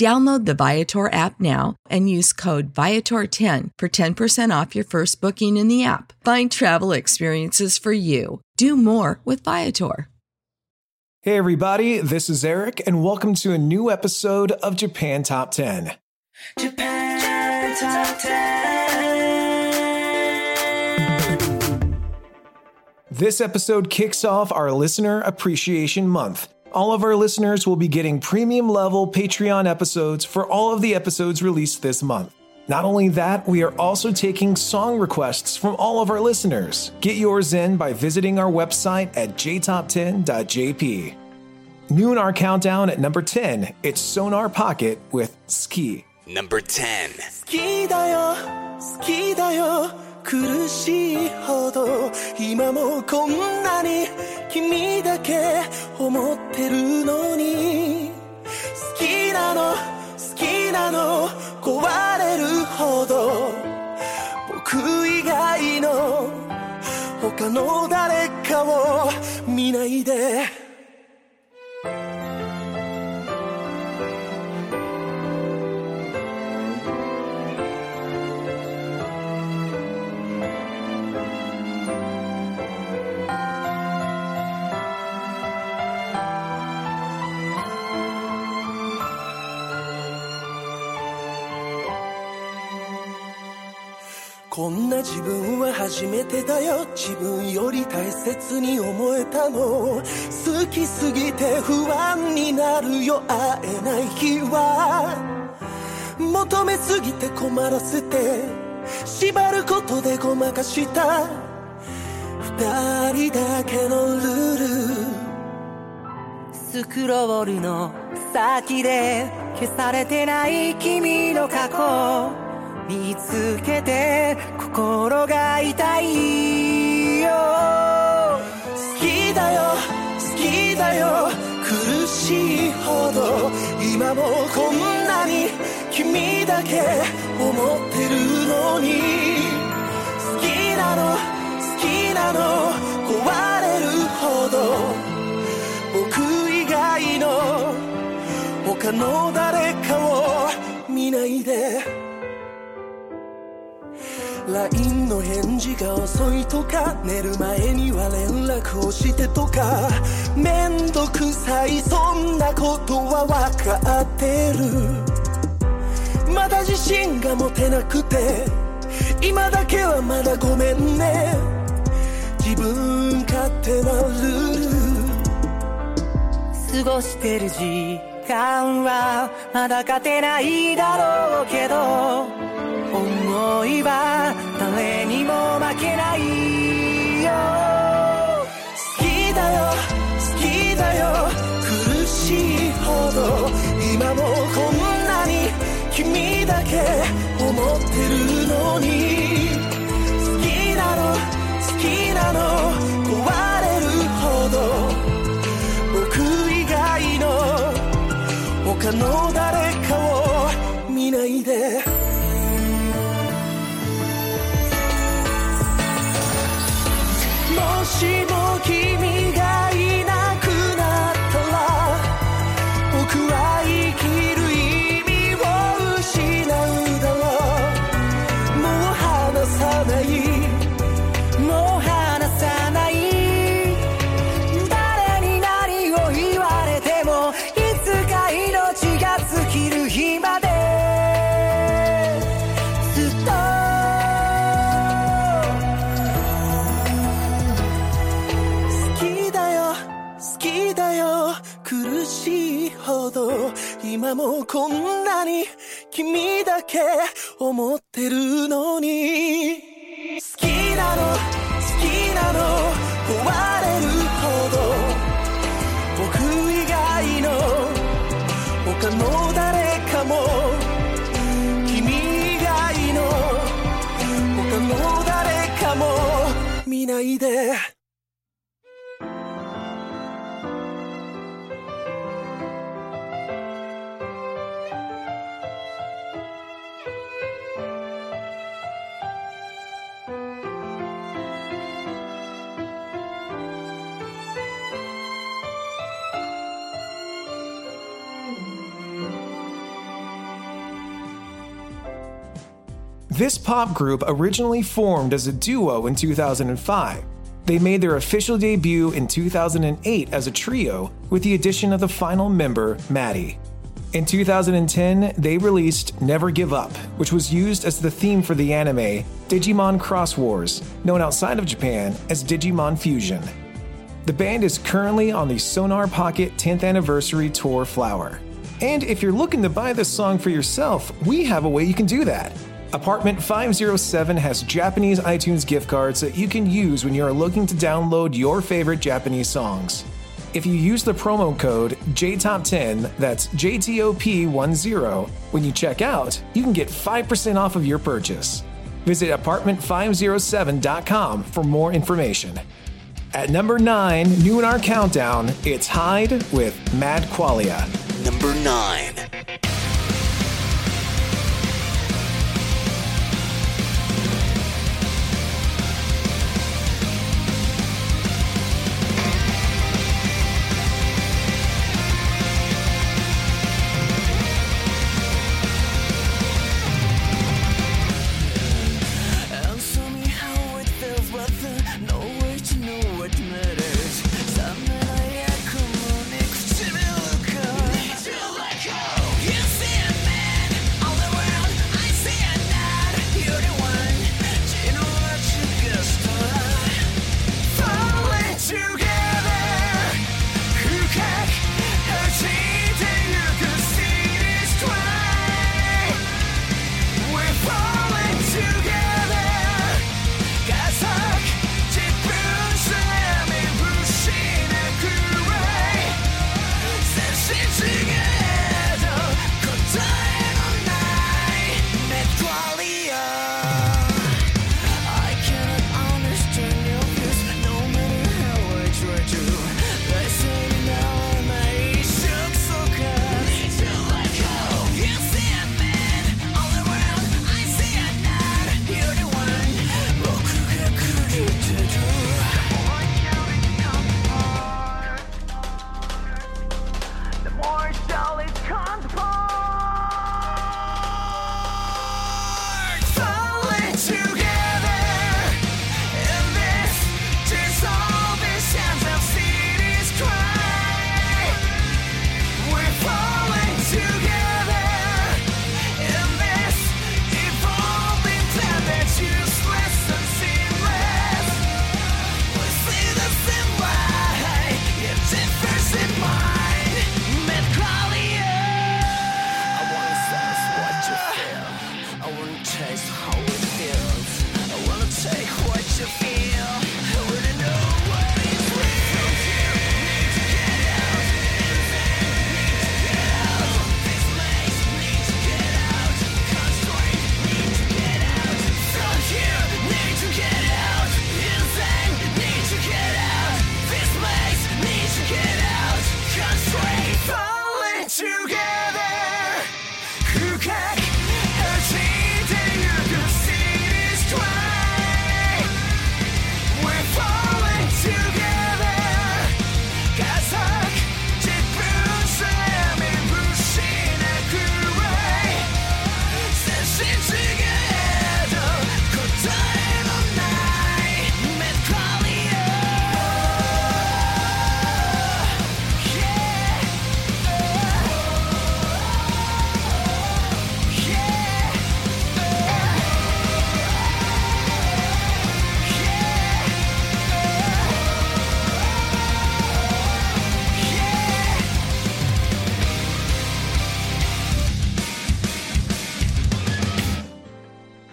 Download the Viator app now and use code Viator10 for 10% off your first booking in the app. Find travel experiences for you. Do more with Viator. Hey, everybody, this is Eric, and welcome to a new episode of Japan Top 10. Japan Top 10. This episode kicks off our Listener Appreciation Month. All of our listeners will be getting premium level Patreon episodes for all of the episodes released this month. Not only that, we are also taking song requests from all of our listeners. Get yours in by visiting our website at jtop10.jp. Noon our countdown at number 10, it's Sonar Pocket with Suki. Number 10. 苦しいほど今もこんなに君だけ思ってるのに好きなの好きなの壊れるほど僕以外の他の誰かを見ないで。自分は初めてだよ。自分より大切に思えたの。好きすぎて不安になるよ。会えない日は。求めすぎて困らせて。縛ることでごまかした。二人だけのルール。スクロールの先で消されてない君の過去。見つけて心が痛いよ。好きだよ好きだよ。苦しいほど今もこんなに君だけ思ってるのに。好きなの好きなの壊れるほど。僕以外の他の誰かを見ないで。LINE の返事が遅いとか寝る前には連絡をしてとか。めんどくさいそんなことは分かってる。まだ自信が持てなくて今だけはまだごめんね。自分勝手なルール。過ごしてる時間はまだ勝てないだろうけど。思いは誰にも負けないよ。好きだよ好きだよ。苦しいほど今もこんなに君だけ思ってるのに。好きなの好きなの壊れるほど。僕以外の他の誰かを見ないで。今もこんなに君だけ思ってるのに。好きなの好きなの壊れるほど。僕以外の他の誰かも君以外の他の誰かも見ないで。This pop group originally formed as a duo in 2005. They made their official debut in 2008 as a trio with the addition of the final member, Matty. In 2010, they released Never Give Up, which was used as the theme for the anime Digimon Xros Wars, known outside of Japan as Digimon Fusion. The band is currently on the Sonar Pocket 10th Anniversary Tour Flower. And if you're looking to buy this song for yourself, we have a way you can do that. Apartment 507 has Japanese iTunes gift cards that you can use when you are looking to download your favorite Japanese songs. If you use the promo code JTOP10, that's JTOP10, when you check out, you can get 5% off of your purchase. Visit apartment507.com for more information. At number 9, new in our countdown, it's Hyde with Mad Qualia. Number 9.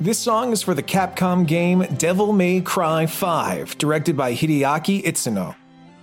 This song is for the Capcom game Devil May Cry 5, directed by Hideaki Itsuno.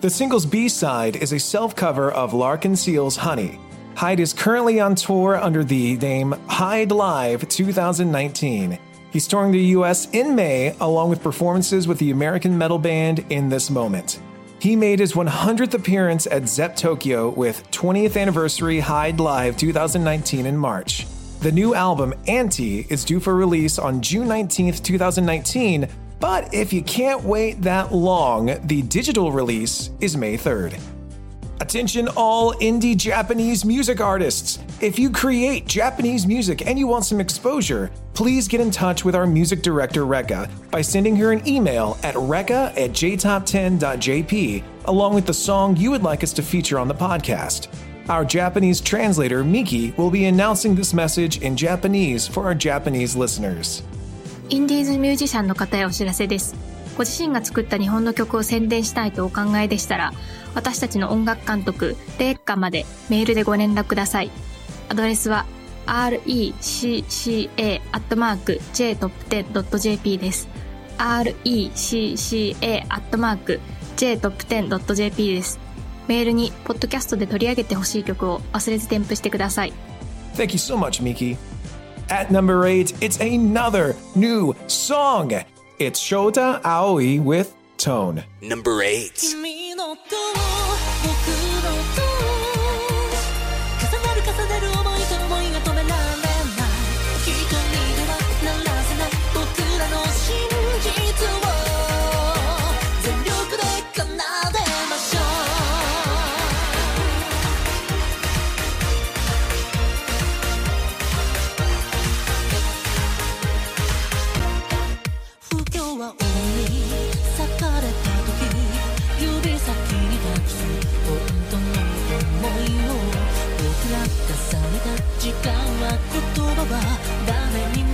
The single's B side is a self cover of L'Arc-en-Ciel's Honey. Hyde is currently on tour under the name Hyde Live 2019. He's touring the US in May, along with performances with the American metal band In This Moment. He made his 100th appearance at Zepp Tokyo with 20th Anniversary Hyde Live 2019 in March. The new album, Anti, is due for release on June 19th, 2019, but if you can't wait that long, the digital release is May 3rd. Attention, all indie Japanese music artists! If you create Japanese music and you want some exposure, please get in touch with our music director, Rekka, by sending her an email at rekka at jtop10.jp along with the song you would like us to feature on the podcast. Our Japanese translator, Miki, will be announcing this message in Japanese for our Japanese listeners. インディーズミュージシャンの方へお知らせです。ご自身が作った日本の曲を宣伝したいとお考えでしたら、私たちの音楽監督、レイカまでメールでご連絡ください。アドレスは recca.jtop10.jp です。recca.jtop10.jp です。メールに、ポッドキャストで取り上げてほしい曲を忘れず添付してください。 Thank you so much, Miki. At number eight, it's another new song. It's Shota Aoi with Tone. Number 8. された時間は言葉はダメにな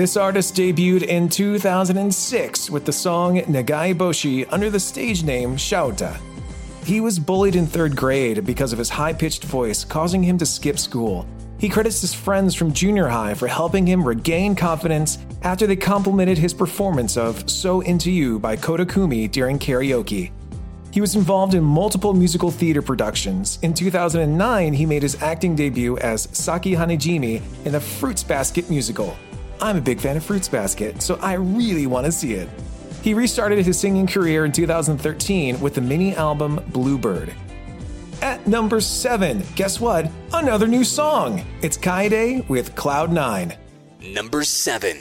This artist debuted in 2006 with the song Nagareboshi under the stage name Shouta. He was bullied in third grade because of his high pitched voice, causing him to skip school. He credits his friends from junior high for helping him regain confidence after they complimented his performance of So Into You by Koda Kumi during karaoke. He was involved in multiple musical theater productions. In 2009, he made his acting debut as Saki Hanejimi in the Fruits Basket musical. I'm a big fan of Fruits Basket, so I really want to see it. He restarted his singing career in 2013 with the mini album Bluebird. At number 7, guess what? Another new song. It's Kaede with Cloud9. Number 7.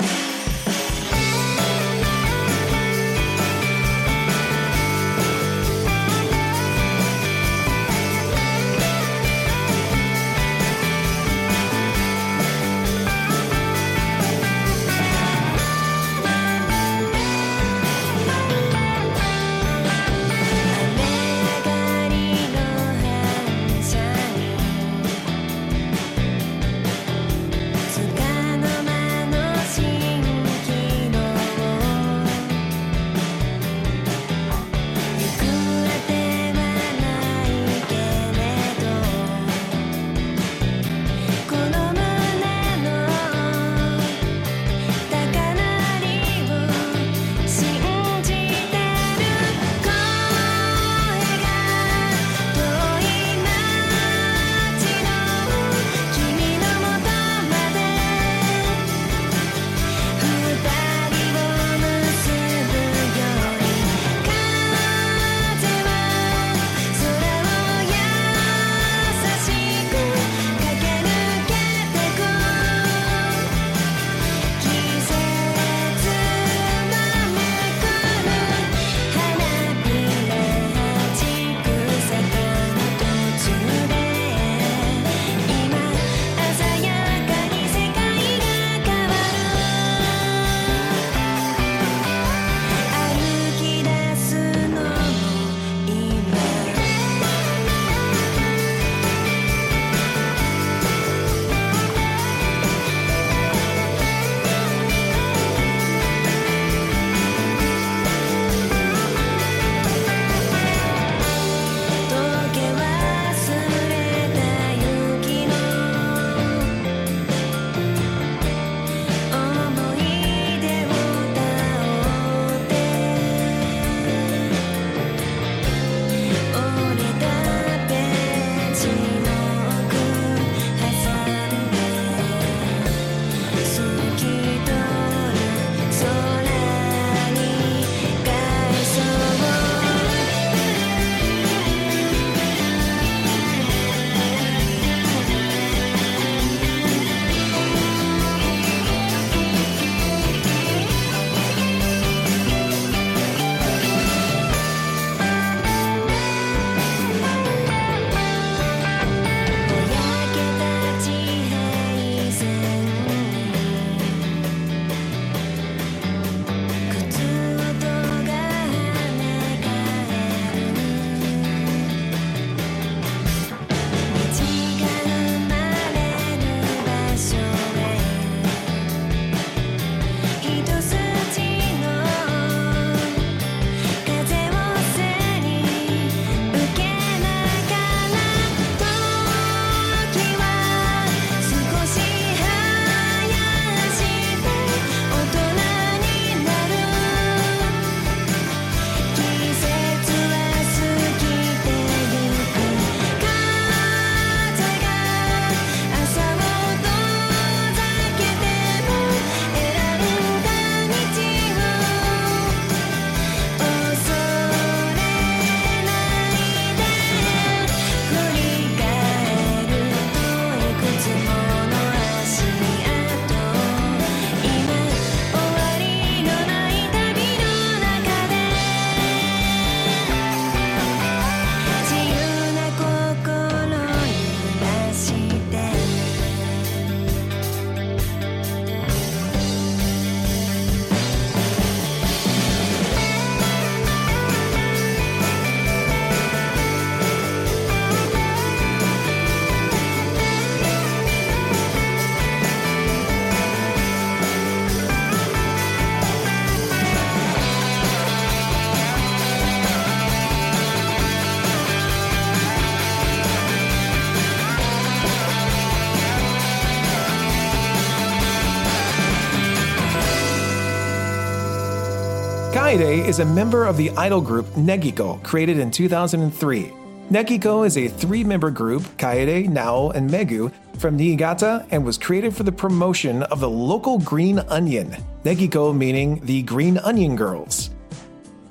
Friday is a member of the idol group Negicco, created in 2003. Negicco is a three member group, Kaede, Nao, and Megu, from Niigata and was created for the promotion of the local green onion, Negicco meaning the Green Onion Girls.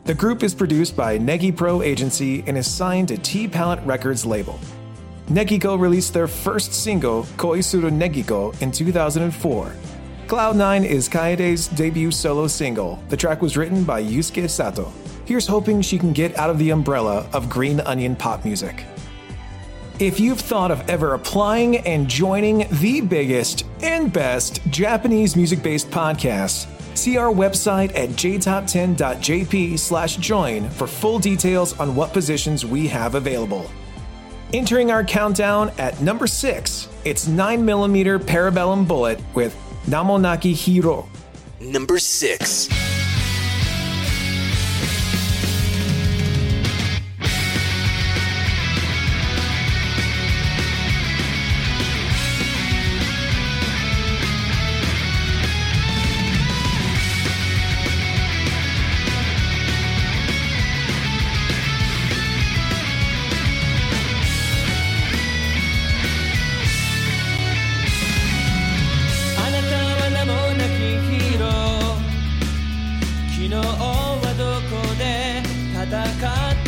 The group is produced by Negi Pro Agency and is signed to T Palette Records label. Negicco released their first single, Koisuru Negicco, in 2004. Cloud9 is Kaede's debut solo single. The track was written by Yusuke Sato. Here's hoping she can get out of the umbrella of green onion pop music. If you've thought of ever applying and joining the biggest and best Japanese music based podcast, see our website at jtop10.jp slash join for full details on what positions we have available. Entering our countdown at number six, it's 9mm Parabellum Bullet with Namonaki Hero. Number 6. 戦って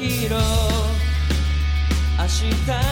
ヒーロー明日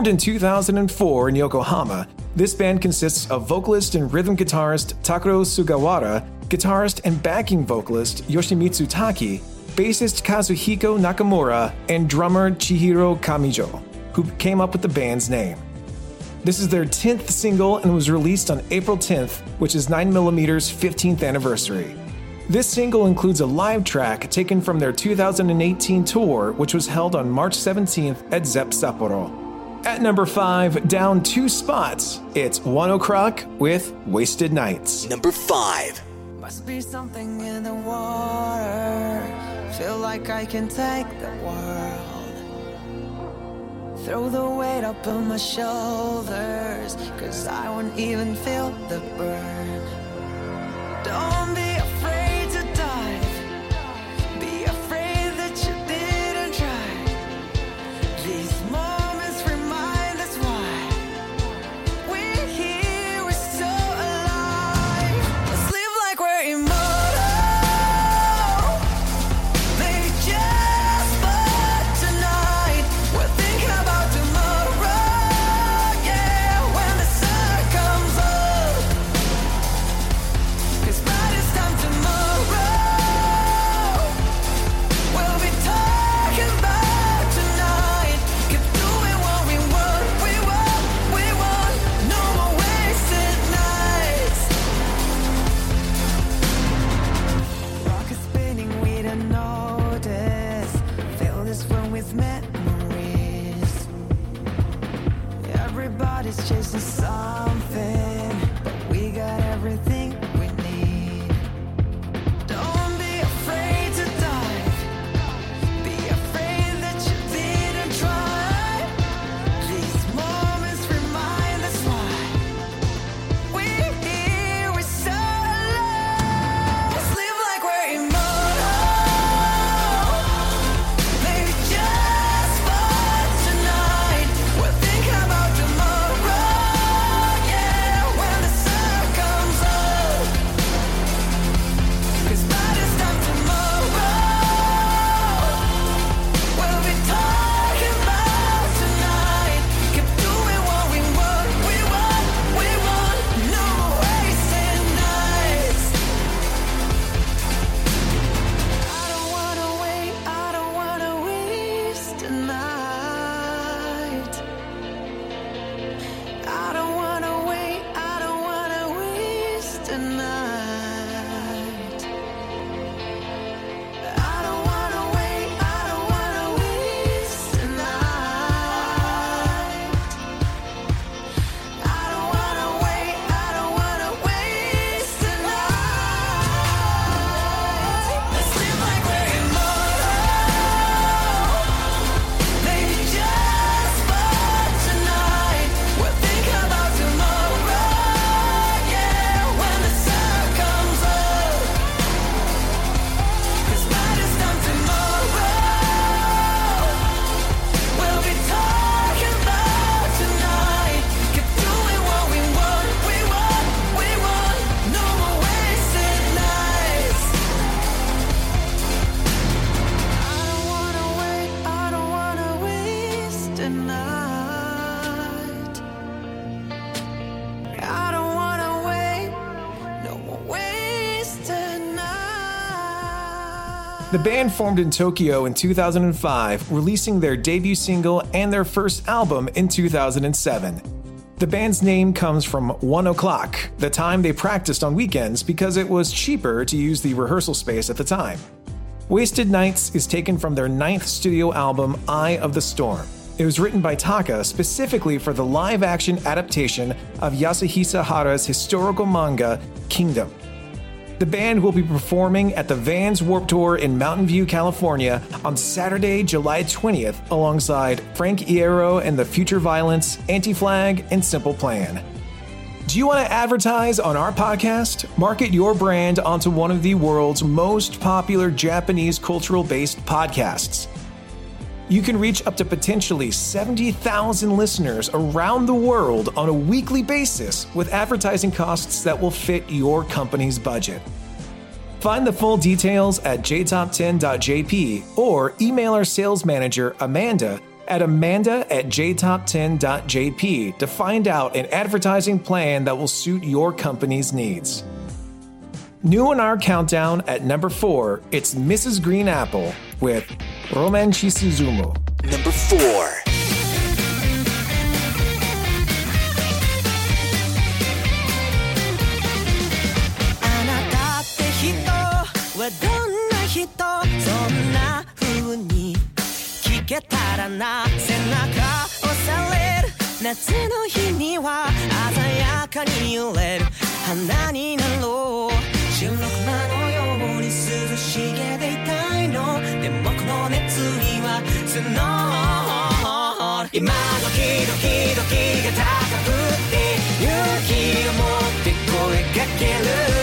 Formed in 2004 in Yokohama, this band consists of vocalist and rhythm guitarist Takuro Sugawara, guitarist and backing vocalist Yoshimitsu Taki, bassist Kazuhiko Nakamura, and drummer Chihiro Kamijo, who came up with the band's name. This is their 10th single and was released on April 10th, which is 9mm's 15th anniversary. This single includes a live track taken from their 2018 tour, which was held on March 17th at Zepp Sapporo. At number 5, down two spots, it's ONE OK ROCK with Wasted Nights. Number 5. Must be something in the water. Feel like I can take the world. Throw the weight up on my shoulders. Cause I won't even feel the burn. Don't be The band formed in Tokyo in 2005, releasing their debut single and their first album in 2007. The band's name comes from 1 o'clock, the time they practiced on weekends because it was cheaper to use the rehearsal space at the time. Wasted Nights is taken from their ninth studio album, Eye of the Storm. It was written by Taka specifically for the live action adaptation of Yasuhisa Hara's historical manga, Kingdom. The band will be performing at the Vans Warp Tour in Mountain View, California on Saturday, July 20th, alongside Frank Iero and the Future Violence, Anti Flag, and Simple Plan. Do you want to advertise on our podcast? Market your brand onto one of the world's most popular Japanese cultural based podcasts you can reach up to potentially 70,000 listeners around the world on a weekly basis with advertising costs that will fit your company's budget. Find the full details at jtop10.jp or email our sales manager, Amanda, at amanda at jtop10.jp to find out an advertising plan that will suit your company's needs. New on our countdown at number four, it's Mrs. Green Apple with ロマンチシズム No.4 あなたって人はどんな人そんな風に聞けたらな背中押される夏の日には鮮やかに揺れる花になろう16万のように涼しげスノー今のキドキドキが高くて勇気を持って声かける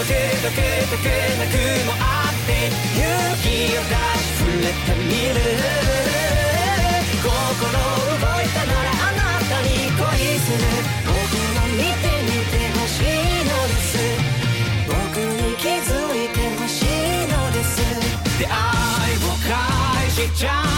どけどけけなくもあって勇気を出すれてみる。心動いたならあなたに恋する。僕を見てみてほしいのです。僕に気づいてほしいのです。出会いを返しちゃう。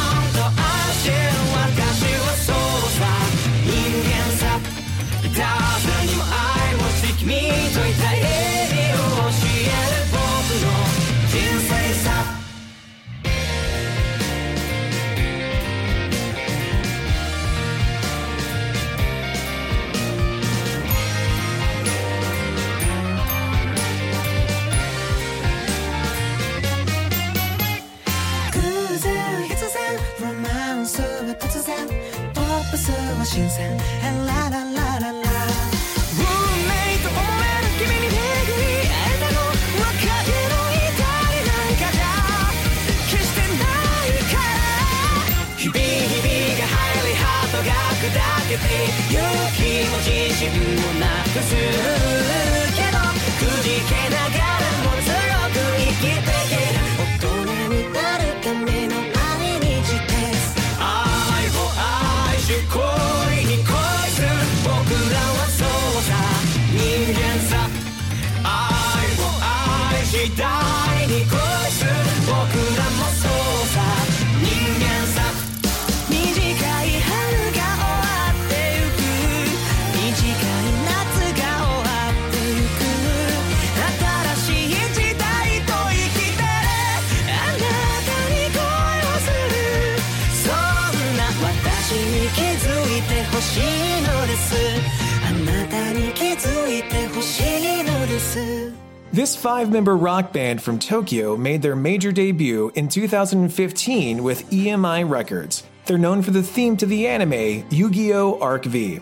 member rock band from Tokyo made their major debut in 2015 with EMI Records. They're known for the theme to the anime Yu Gi Oh! Arc V.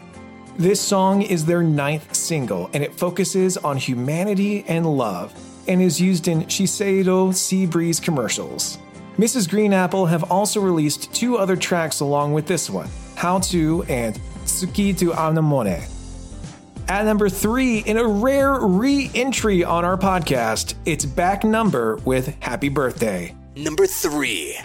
This song is their ninth single, and it focuses on humanity and love, and is used in Shiseido Sea Breeze commercials. Mrs. Green Apple have also released two other tracks along with this one How To and Tsuki to Anemone. At number three, in a rare re entry on our podcast, it's back number with Happy Birthday. Number three.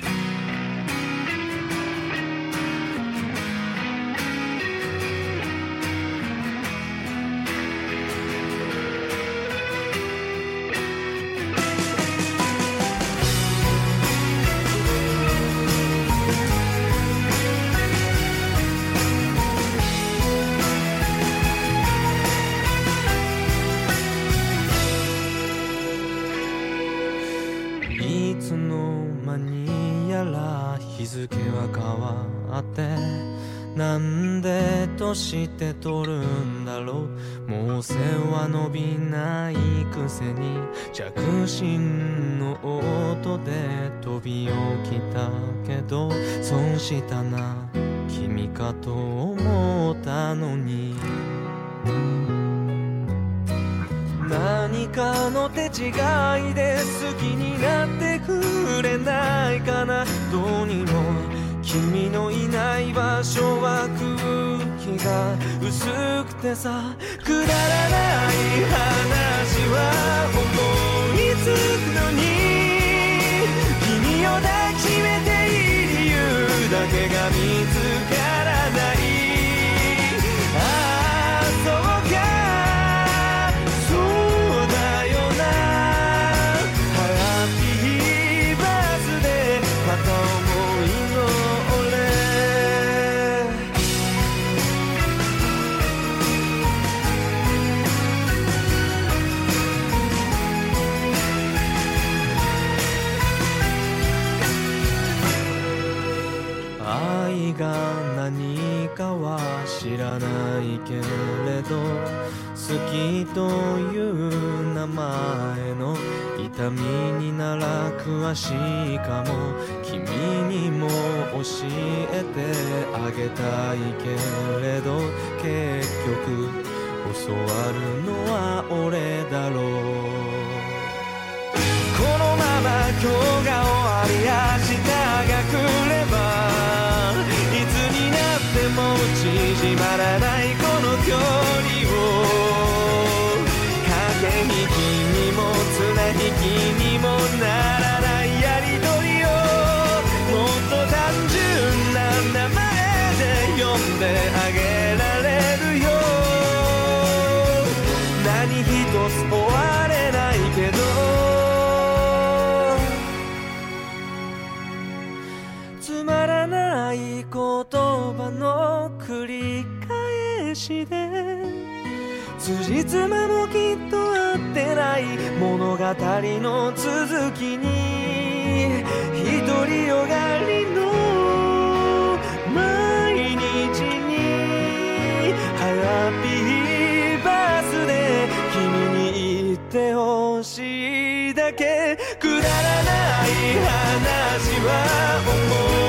て取るんだろう。もう背は伸びないくせに着信の音で飛び起きたけど損したな君かと思ったのに。何かの手違いさくだらないど好きという名前の痛みになら詳しいかも。君にも教えてあげたいけれど結局教わるのは俺だろう。このまま今日が終わり明日辻褄もきっと合ってない物語の続きに独りよがりの毎日にハッピーバースデー君に言ってほしいだけ。くだらない話は思い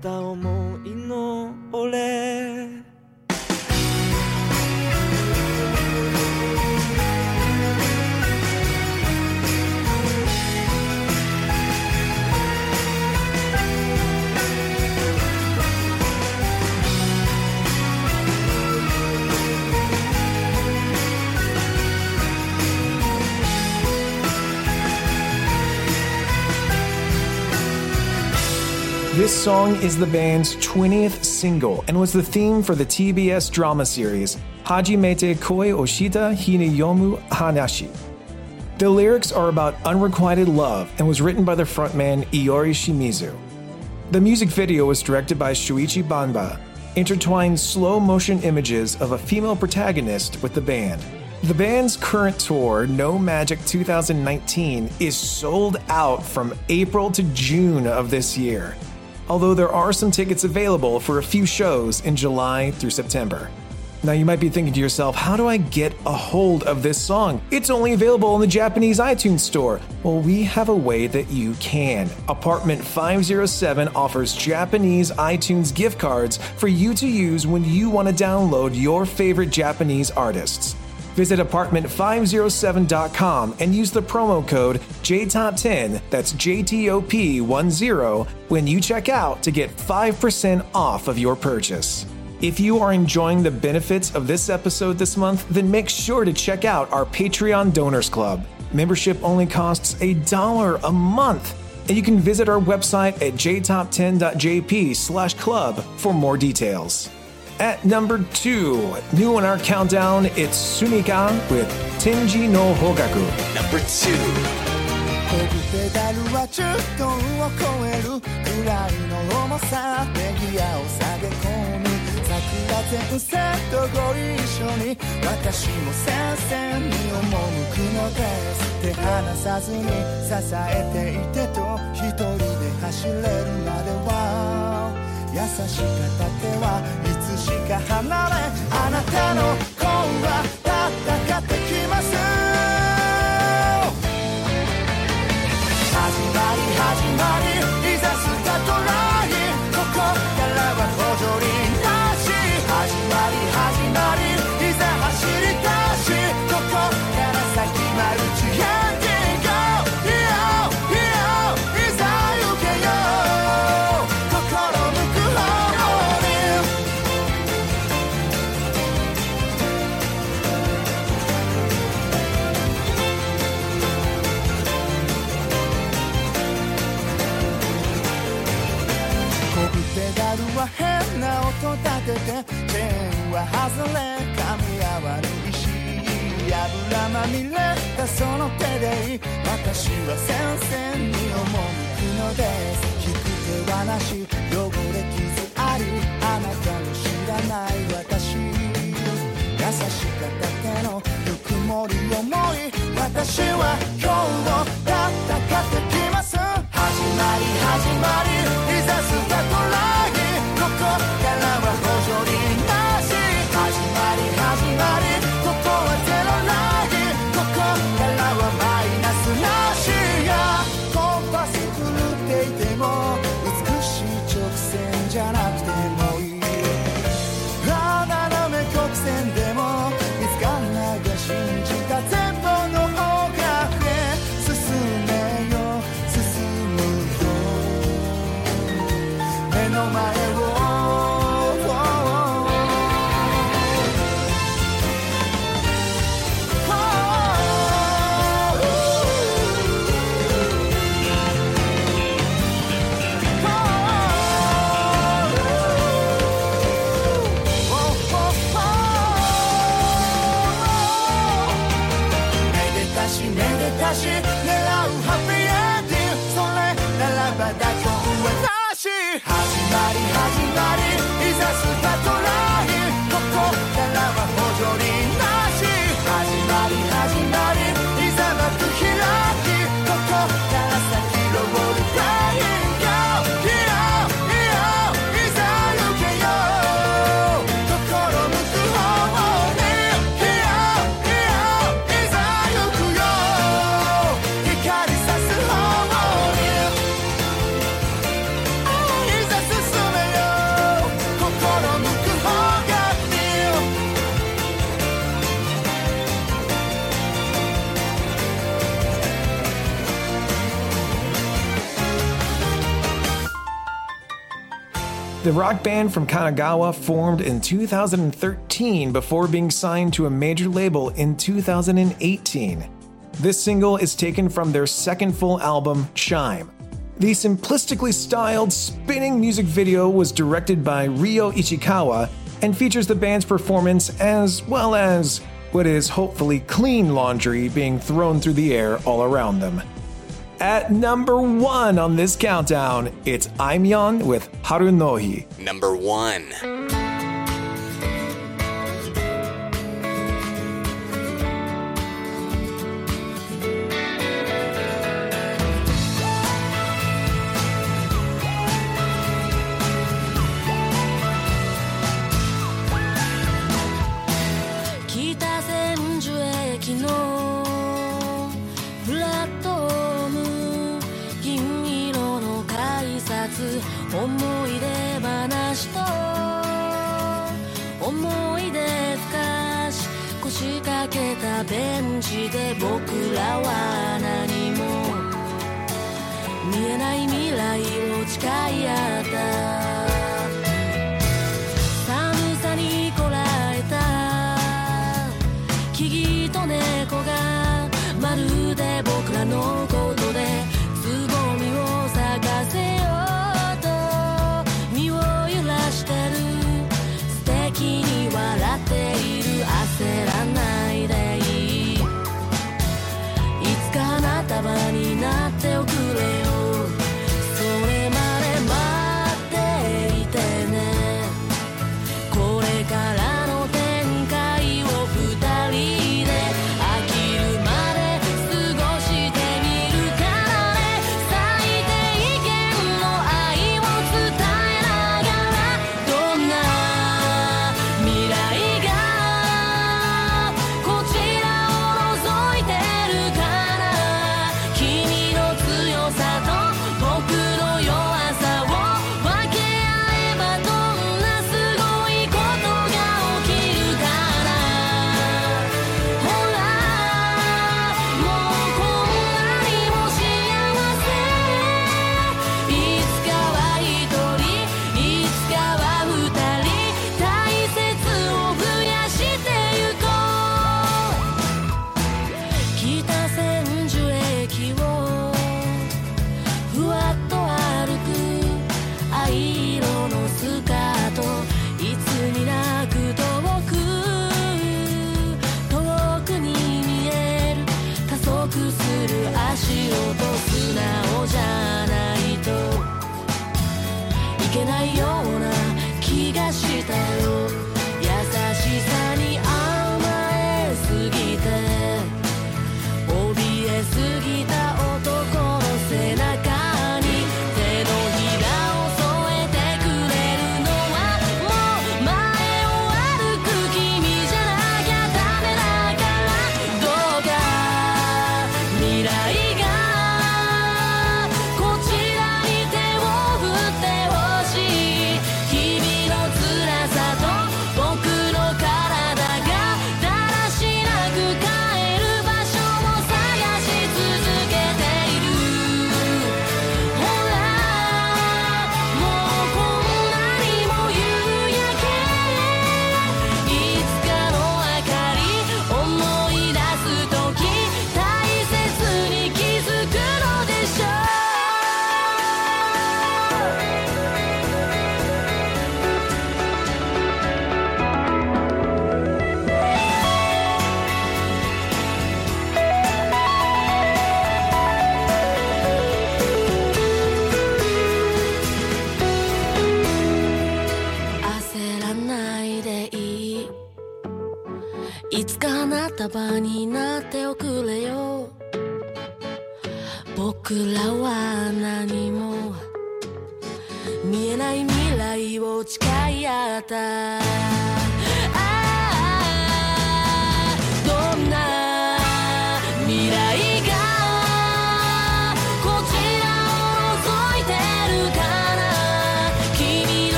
片思いの俺 This song is the band's 20th single and was the theme for the TBS drama series Hajimete Koi wo Shita Hi ni Yomu Hanashi. The lyrics are about unrequited love and was written by the frontman Iori Shimizu. The music video was directed by Shuichi Banba, intertwined slow motion images of a female protagonist with the band. The band's current tour, No Magic 2019, is sold out from April to June of this year, although there are some tickets available for a few shows in July through September. Now, you might be thinking to yourself, how do I get a hold of this song? It's only available in the Japanese iTunes store. Well, we have a way that you can. Apartment 507 offers Japanese iTunes gift cards for you to use when you want to download your favorite Japanese artists. Visit apartment507.com and use the promo code JTOP10, that's JTOP10, when you check out to get 5% off of your purchase. If you are enjoying the benefits of this episode this month, then make sure to check out our Patreon Donors Club. Membership only costs a dollar a month, and you can visit our website at jtop10.jp slash club for more details. At number two, new on our countdown, it's sumika with Tenji no Hogaku. Number two. 優しかった手はいつしか離れあなたの恋は戦ってきます外れ噛み合わぬ石油まみれたその手で私は戦線に赴くのです引く手はなし汚れ傷ありあなたの知らない私優しかった手のぬくもり思い私は今日を戦ってきます始まり始まりいざスタートラインここからは Everybody has invited The rock band from Kanagawa formed in 2013 before being signed to a major label in 2018. This single is taken from their second full album, Chime. The simplistically styled, spinning music video was directed by Ryo Ichikawa and features the band's performance as well as what is hopefully clean laundry being thrown through the air all around them. At number one on this countdown, it's Aimyon with Harunohi. Number one.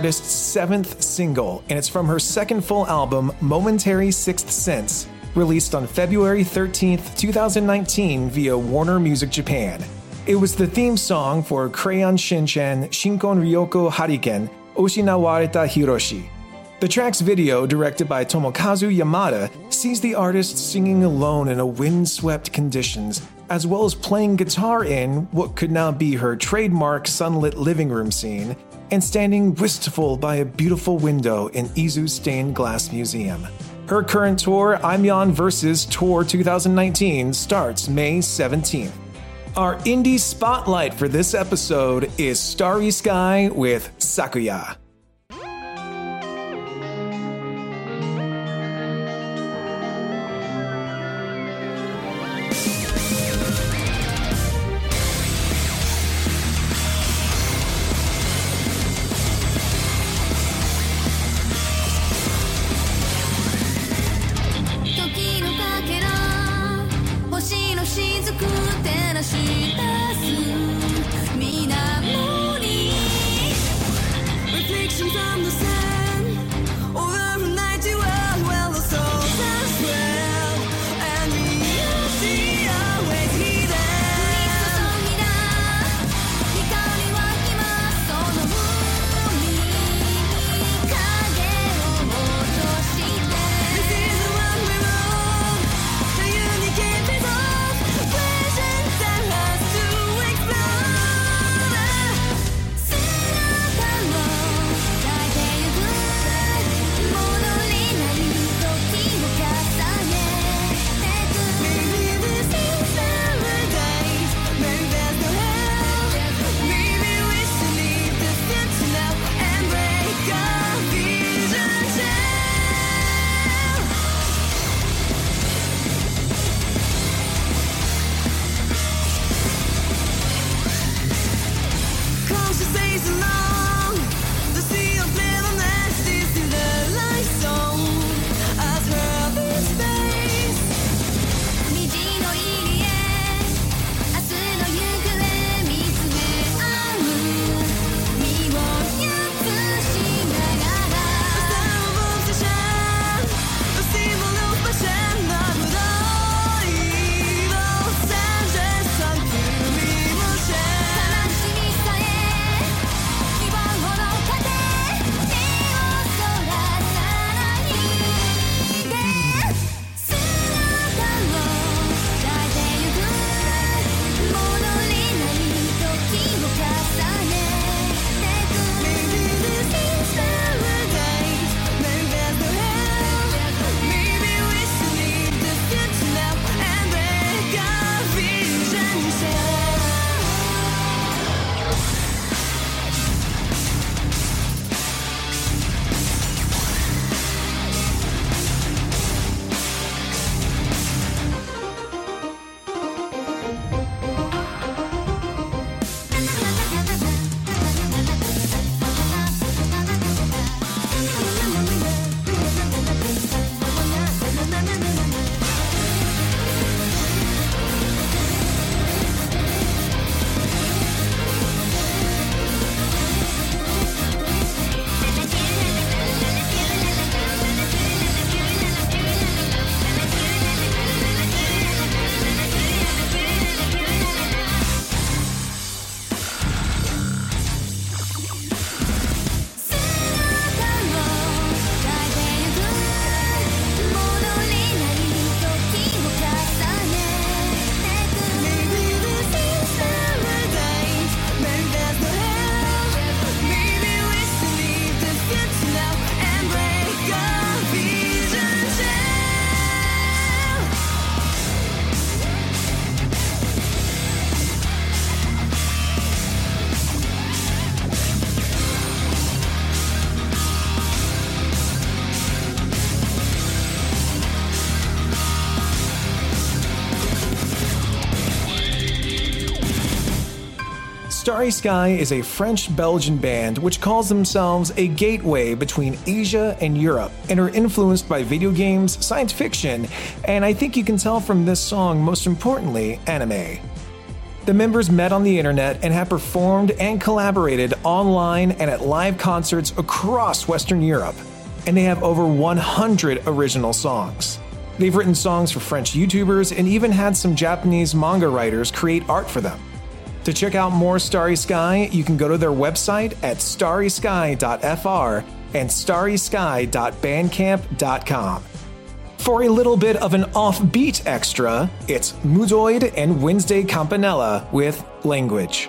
Artist's seventh single, and it's from her second full album, Momentary Sixth Sense, released on February 13th, 2019 via Warner Music Japan. It was the theme song for Crayon Shinchan Shinkon Ryoko Hariken Ushinawareta Hiroshi. The track's video, directed by Tomokazu Yamada, sees the artist singing alone in a windswept conditions, as well as playing guitar in what could now be her trademark sunlit living room scene, and standing wistful by a beautiful window in Izu's stained glass museum. Her current tour, Aimyon Versus Tour 2019, starts May 17th. Our indie spotlight for this episode is Starry Sky with Sakuya. Starry Sky is a French Belgian band which calls themselves a gateway between Asia and Europe and are influenced by video games, science fiction, and I think you can tell from this song, most importantly, anime. The members met on the internet and have performed and collaborated online and at live concerts across Western Europe, and they have over 100 original songs. They've written songs for French YouTubers and even had some Japanese manga writers create art for them. To check out more Starry Sky, you can go to their website at starrysky.fr and starrysky.bandcamp.com. For a little bit of an offbeat extra, it's Moodoïd and Wednesday Campanella with Language.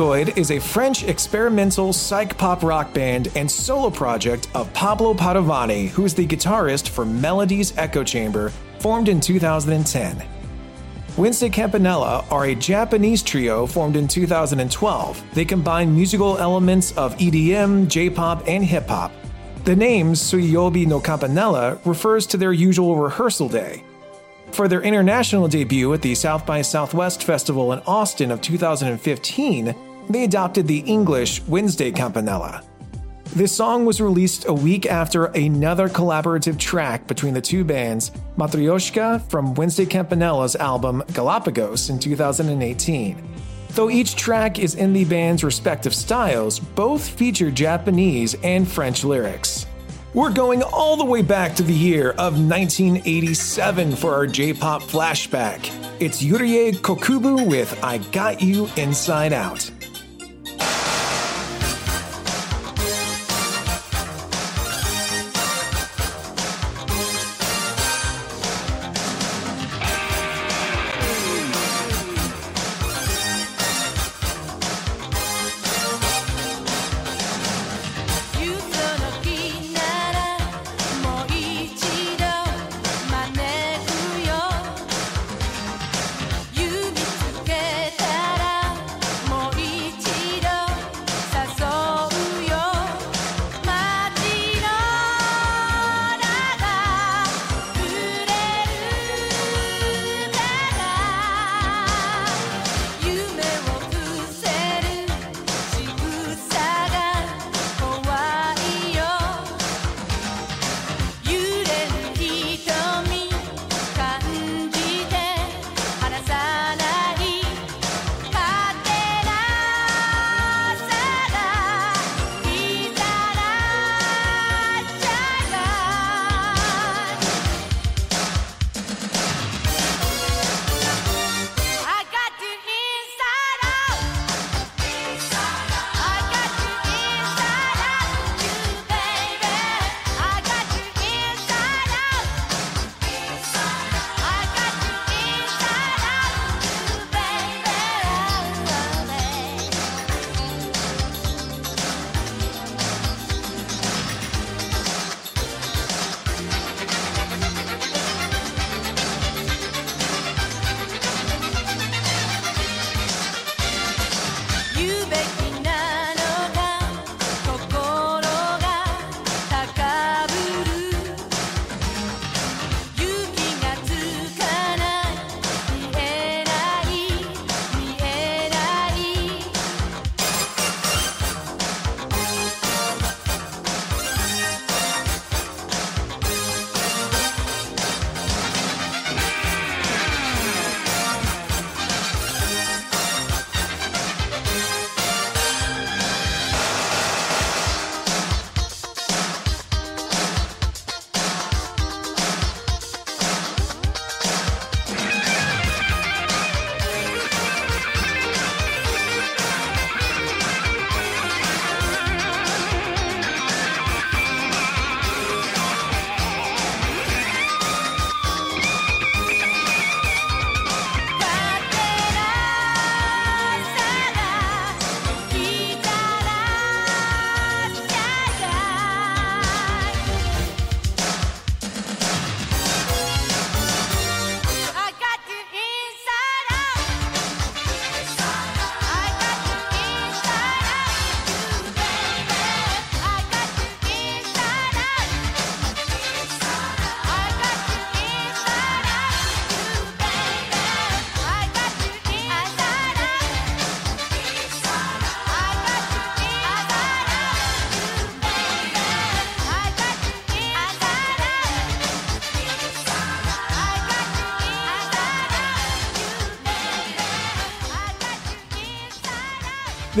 Moodoïd is a French experimental psych pop rock band and solo project of Pablo Padovani, who is the guitarist for Melody's Echo Chamber, formed in 2010. Wednesday Campanella are a Japanese trio formed in 2012. They combine musical elements of EDM, J pop, and hip hop. The name Suiyobi no Campanella refers to their usual rehearsal day. For their international debut at the South by Southwest Festival in Austin of 2015, they adopted the English Wednesday Campanella. This song was released a week after another collaborative track between the two bands, Matryoshka from Wednesday Campanella's album Galapagos in 2018. Though each track is in the band's respective styles, both feature Japanese and French lyrics. We're going all the way back to the year of 1987 for our J pop flashback. It's Yurie Kokubu with I Got You Inside Out.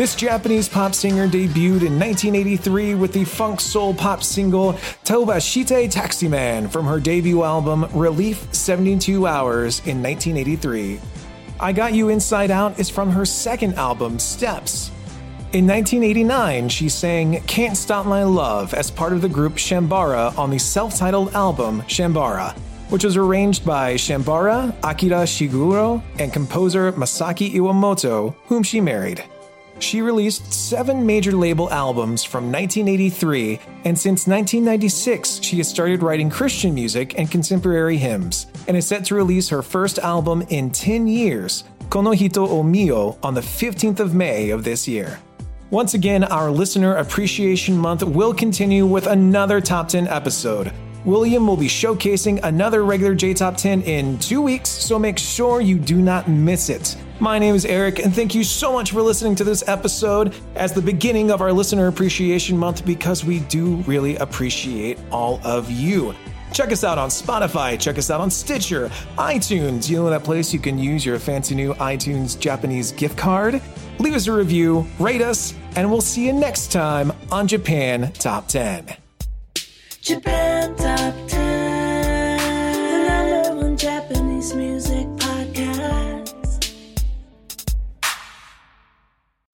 This Japanese pop singer debuted in 1983 with the funk soul pop single Tobashite Taximan from her debut album Relief 72 Hours in 1983. I Got You Inside Out is from her second album, Steps. In 1989, she sang Can't Stop My Love as part of the group Shambara on the self titled album Shambara, which was arranged by Shambara, Akira Shiguro, and composer Masaki Iwamoto, whom she married. She released seven major label albums from 1983, and since 1996, she has started writing Christian music and contemporary hymns, and is set to release her first album in 10 years, Kono Hito o Miyo, on the 15th of May of this year. Once again, our Listener Appreciation Month will continue with another Top 10 episode. William will be showcasing another regular J Top 10 in two weeks, so make sure you do not miss it. My name is Eric, and thank you so much for listening to this episode as the beginning of our Listener Appreciation Month because we do really appreciate all of you. Check us out on Spotify, check us out on Stitcher, iTunes, you know that place you can use your fancy new iTunes Japanese gift card. Leave us a review, rate us, and we'll see you next time on Japan Top 10. Japan Top 10,